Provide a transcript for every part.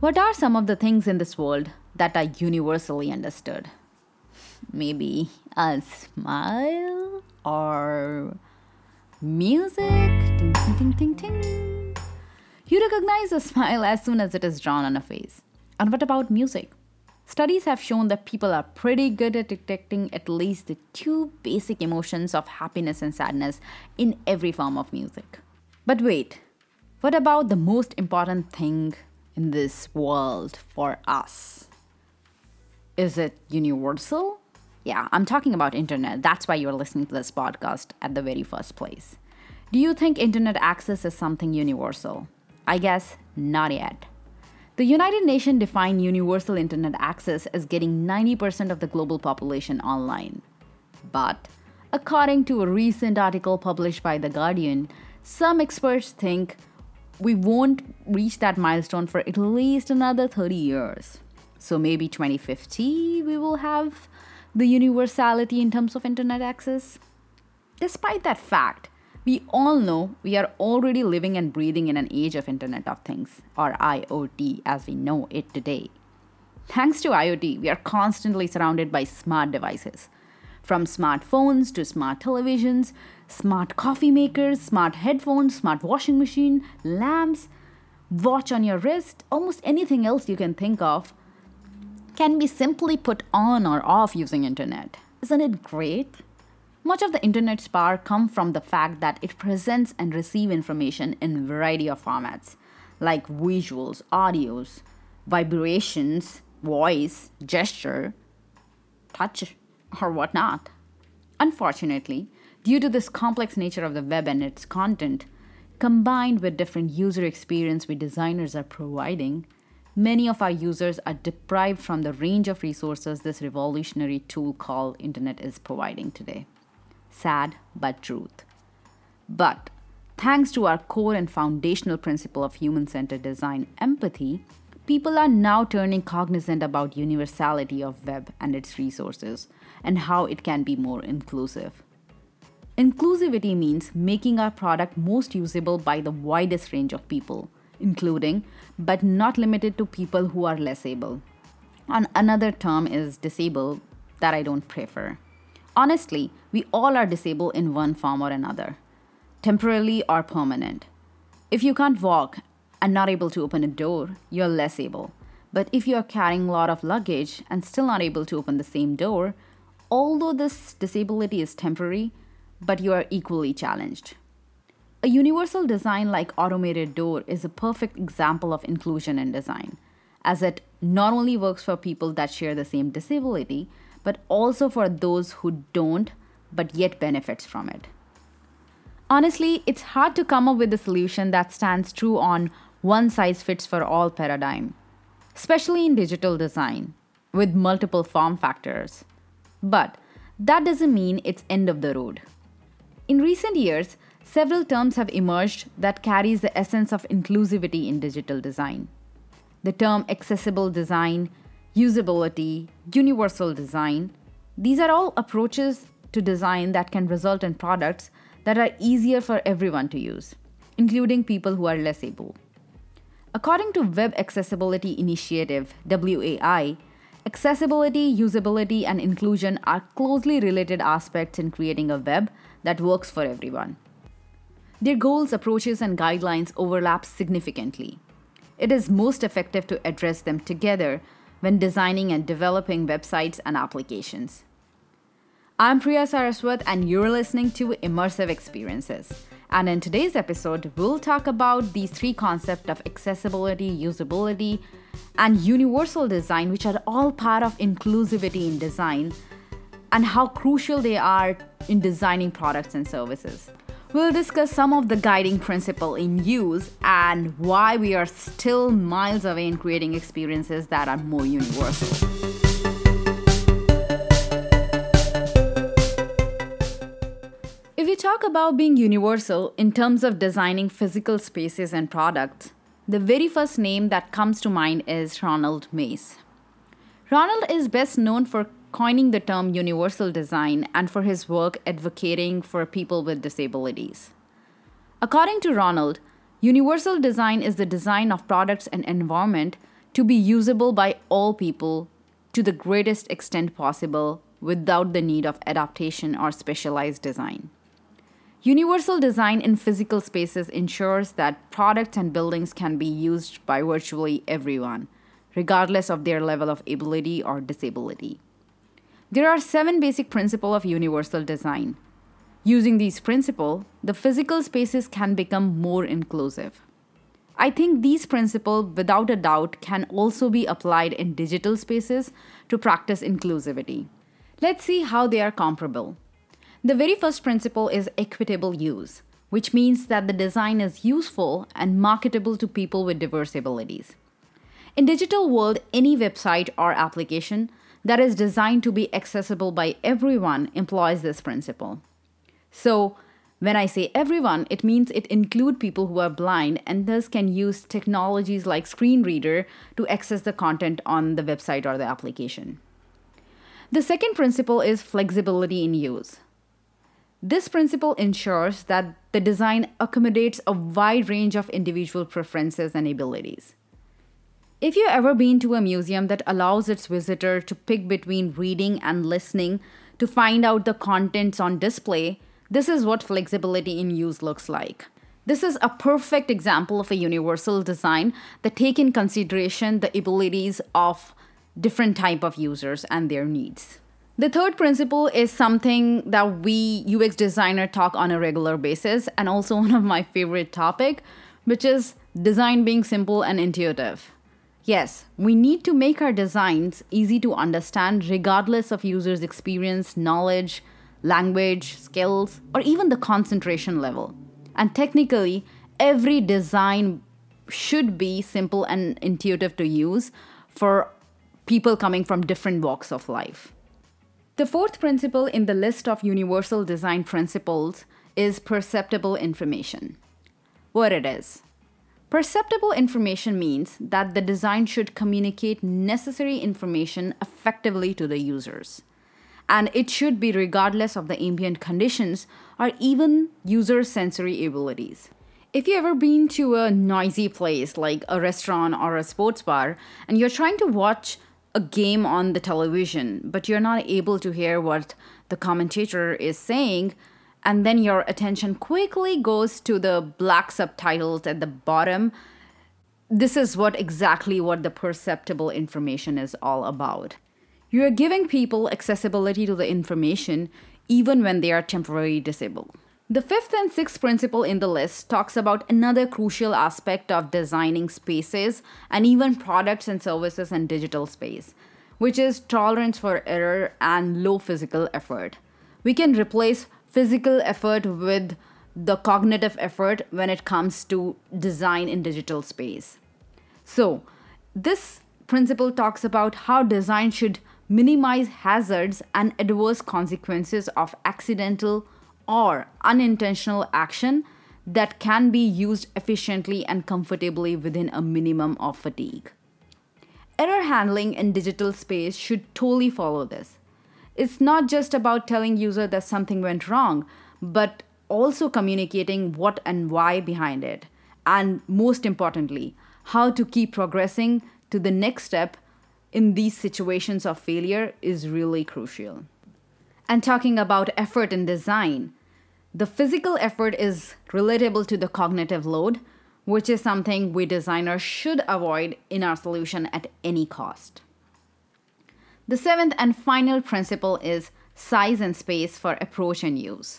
What are some of the things in this world that are universally understood? Maybe a smile or music? You recognize a smile as soon as it is drawn on a face. And what about music? Studies have shown that people are pretty good at detecting at least the two basic emotions of happiness and sadness in every form of music. But wait, what about the most important thing in this world for us? Is it universal? Yeah, I'm talking about internet. That's why you're listening to this podcast at the very first place. Do you think internet access is something universal? I guess not yet. The United Nations defined universal internet access as getting 90% of the global population online. But according to a recent article published by The Guardian, some experts think we won't reach that milestone for at least another 30 years. So maybe 2050 we will have the universality in terms of internet access. Despite that fact, we all know we are already living and breathing in an age of Internet of Things, or IoT as we know it today. Thanks to IoT, we are constantly surrounded by smart devices. From smartphones to smart televisions, smart coffee makers, smart headphones, smart washing machine, lamps, watch on your wrist, almost anything else you can think of can be simply put on or off using internet. Isn't it great? Much of the internet's power comes from the fact that it presents and receives information in variety of formats, like visuals, audios, vibrations, voice, gesture, touch, or whatnot. Unfortunately, due to this complex nature of the web and its content, combined with different user experience we designers are providing, many of our users are deprived from the range of resources this revolutionary tool called internet is providing today. Sad but truth. But thanks to our core and foundational principle of human-centered design, empathy, people are now turning cognizant about universality of web and its resources and how it can be more inclusive. Inclusivity means making our product most usable by the widest range of people, including but not limited to people who are less able. And another term is disabled that I don't prefer. Honestly, we all are disabled in one form or another, temporarily or permanent. If you can't walk and not able to open a door, you're less able. But if you are carrying a lot of luggage and still not able to open the same door, although this disability is temporary, but you are equally challenged. A universal design like automated door is a perfect example of inclusion in design, as it not only works for people that share the same disability, but also for those who don't but yet benefits from it. Honestly, it's hard to come up with a solution that stands true on one size fits for all paradigm, especially in digital design with multiple form factors. But that doesn't mean it's end of the road. In recent years, several terms have emerged that carries the essence of inclusivity in digital design. The term accessible design, usability, universal design, these are all approaches to design that can result in products that are easier for everyone to use, including people who are less able. According to Web Accessibility Initiative, WAI, accessibility, usability, and inclusion are closely related aspects in creating a web that works for everyone. Their goals, approaches, and guidelines overlap significantly. It is most effective to address them together when designing and developing websites and applications. I'm Priya Saraswat, and you're listening to Immersive Experiences. And in today's episode, we'll talk about these three concepts of accessibility, usability, and universal design, which are all part of inclusivity in design, and how crucial they are in designing products and services. We'll discuss some of the guiding principle in use and why we are still miles away in creating experiences that are more universal. If we talk about being universal in terms of designing physical spaces and products, the very first name that comes to mind is Ronald Mace. Ronald is best known for coining the term universal design and for his work advocating for people with disabilities. According to Ronald, universal design is the design of products and environment to be usable by all people to the greatest extent possible without the need of adaptation or specialized design. Universal design in physical spaces ensures that products and buildings can be used by virtually everyone, regardless of their level of ability or disability. There are seven basic principles of universal design. Using these principles, the physical spaces can become more inclusive. I think these principles, without a doubt, can also be applied in digital spaces to practice inclusivity. Let's see how they are comparable. The very first principle is equitable use, which means that the design is useful and marketable to people with diverse abilities. In digital world, any website or application that is designed to be accessible by everyone employs this principle. So, when I say everyone, it means it include people who are blind and thus can use technologies like screen reader to access the content on the website or the application. The second principle is flexibility in use. This principle ensures that the design accommodates a wide range of individual preferences and abilities. If you've ever been to a museum that allows its visitor to pick between reading and listening to find out the contents on display, this is what flexibility in use looks like. This is a perfect example of a universal design that take in consideration the abilities of different type of users and their needs. The third principle is something that we UX designer talk on a regular basis and also one of my favorite topic, which is design being simple and intuitive. Yes, we need to make our designs easy to understand regardless of users' experience, knowledge, language, skills, or even the concentration level. And technically, every design should be simple and intuitive to use for people coming from different walks of life. The fourth principle in the list of universal design principles is perceptible information. What it is. Perceptible information means that the design should communicate necessary information effectively to the users. And it should be regardless of the ambient conditions or even user sensory abilities. If you've ever been to a noisy place like a restaurant or a sports bar and you're trying to watch a game on the television, but you're not able to hear what the commentator is saying, and then your attention quickly goes to the black subtitles at the bottom. This is what exactly what the perceptible information is all about. You're giving people accessibility to the information even when they are temporarily disabled. The fifth and sixth principle in the list talks about another crucial aspect of designing spaces and even products and services in digital space, which is tolerance for error and low physical effort. We can replace physical effort with the cognitive effort when it comes to design in digital space. So, this principle talks about how design should minimize hazards and adverse consequences of accidental or unintentional action that can be used efficiently and comfortably within a minimum of fatigue. Error handling in digital space should totally follow this. It's not just about telling user that something went wrong, but also communicating what and why behind it. And most importantly, how to keep progressing to the next step in these situations of failure is really crucial. And talking about effort in design, the physical effort is relatable to the cognitive load, which is something we designers should avoid in our solution at any cost. The seventh and final principle is size and space for approach and use.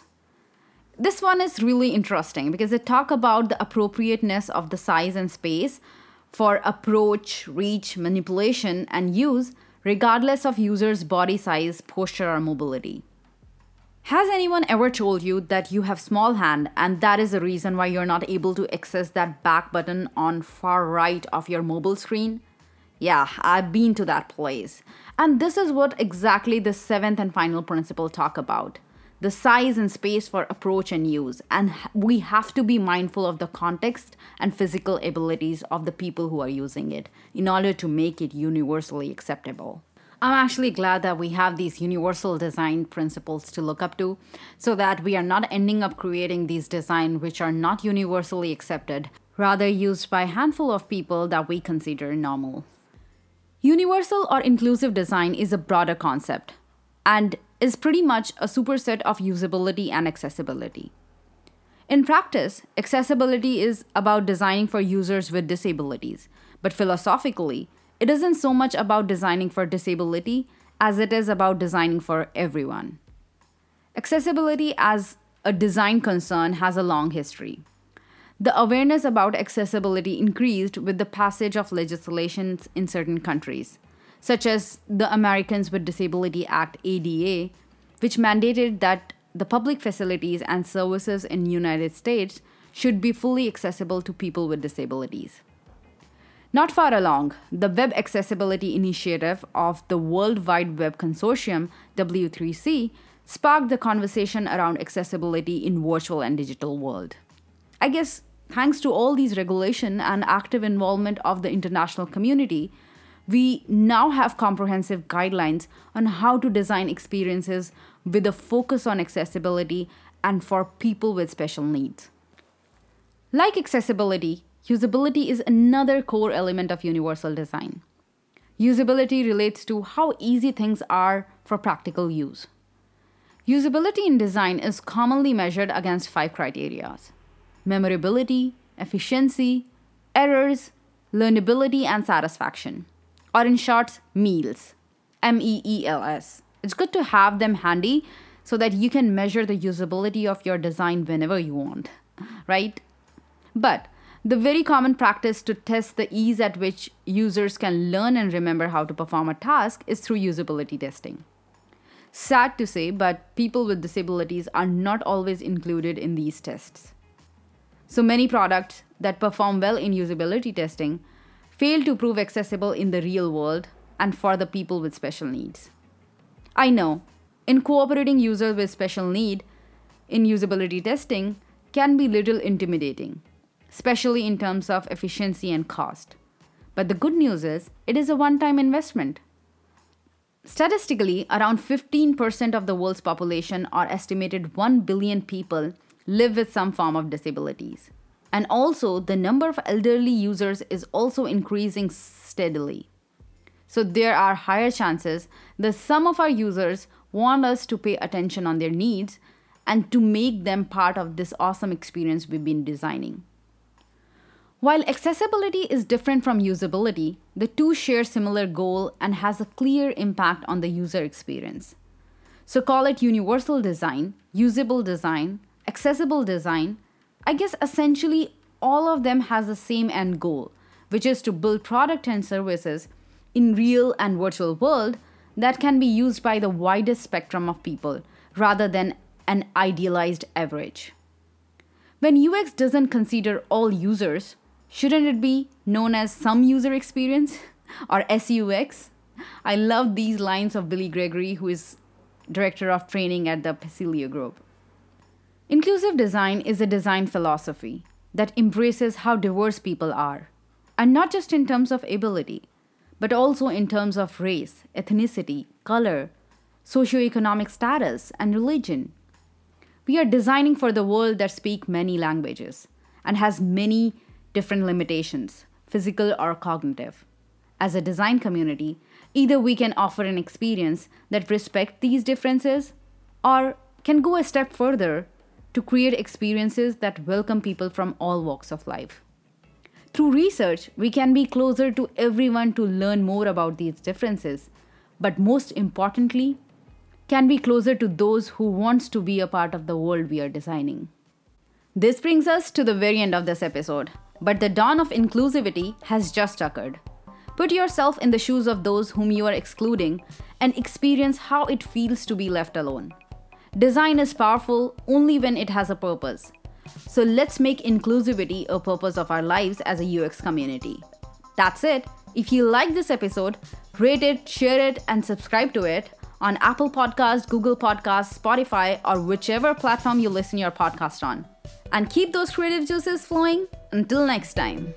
This one is really interesting because they talk about the appropriateness of the size and space for approach, reach, manipulation and use regardless of user's body size, posture or mobility. Has anyone ever told you that you have small hand and that is the reason why you're not able to access that back button on far right of your mobile screen? Yeah, I've been to that place. And this is what exactly the seventh and final principle talk about. The size and space for approach and use. And we have to be mindful of the context and physical abilities of the people who are using it in order to make it universally acceptable. I'm actually glad that we have these universal design principles to look up to so that we are not ending up creating these designs which are not universally accepted, rather used by a handful of people that we consider normal. Universal or inclusive design is a broader concept and is pretty much a superset of usability and accessibility. In practice, accessibility is about designing for users with disabilities, but philosophically, it isn't so much about designing for disability as it is about designing for everyone. Accessibility as a design concern has a long history. The awareness about accessibility increased with the passage of legislations in certain countries, such as the Americans with Disability Act ADA, which mandated that the public facilities and services in United States should be fully accessible to people with disabilities. Not far along, the Web Accessibility Initiative of the World Wide Web Consortium, W3C, sparked the conversation around accessibility in virtual and digital world. I guess thanks to all these regulation and active involvement of the international community, we now have comprehensive guidelines on how to design experiences with a focus on accessibility and for people with special needs. Like accessibility, usability is another core element of universal design. Usability relates to how easy things are for practical use. Usability in design is commonly measured against five criteria memorability, efficiency, errors, learnability, and satisfaction. Or in short, meals. M E E L S. It's good to have them handy so that you can measure the usability of your design whenever you want, right? But the very common practice to test the ease at which users can learn and remember how to perform a task is through usability testing. Sad to say, but people with disabilities are not always included in these tests. So many products that perform well in usability testing fail to prove accessible in the real world and for the people with special needs. I know, incorporating users with special need in usability testing can be little intimidating, especially in terms of efficiency and cost. But the good news is, it is a one time investment. Statistically, around 15% of the world's population, or estimated 1 billion people, live with some form of disabilities. And also, the number of elderly users is also increasing steadily. So, there are higher chances that some of our users want us to pay attention on their needs and to make them part of this awesome experience we've been designing. While accessibility is different from usability, the two share similar goal and has a clear impact on the user experience. So call it universal design, usable design, accessible design. I guess essentially all of them has the same end goal, which is to build product and services in real and virtual world that can be used by the widest spectrum of people rather than an idealized average. When UX doesn't consider all users, Shouldn't it be known as some user experience or SUX? I love these lines of Billy Gregory, who is director of training at the Paciello Group. Inclusive design is a design philosophy that embraces how diverse people are, and not just in terms of ability, but also in terms of race, ethnicity, color, socioeconomic status, and religion. We are designing for the world that speaks many languages and has many different limitations, physical or cognitive. As a design community, either we can offer an experience that respects these differences or can go a step further to create experiences that welcome people from all walks of life. Through research, we can be closer to everyone to learn more about these differences, but most importantly, can be closer to those who wants to be a part of the world we are designing. This brings us to the very end of this episode. But the dawn of inclusivity has just occurred. Put yourself in the shoes of those whom you are excluding and experience how it feels to be left alone. Design is powerful only when it has a purpose. So let's make inclusivity a purpose of our lives as a UX community. That's it. If you like this episode, rate it, share it, and subscribe to it on Apple Podcast, Google Podcast, Spotify, or whichever platform you listen your podcast on and keep those creative juices flowing. Until next time.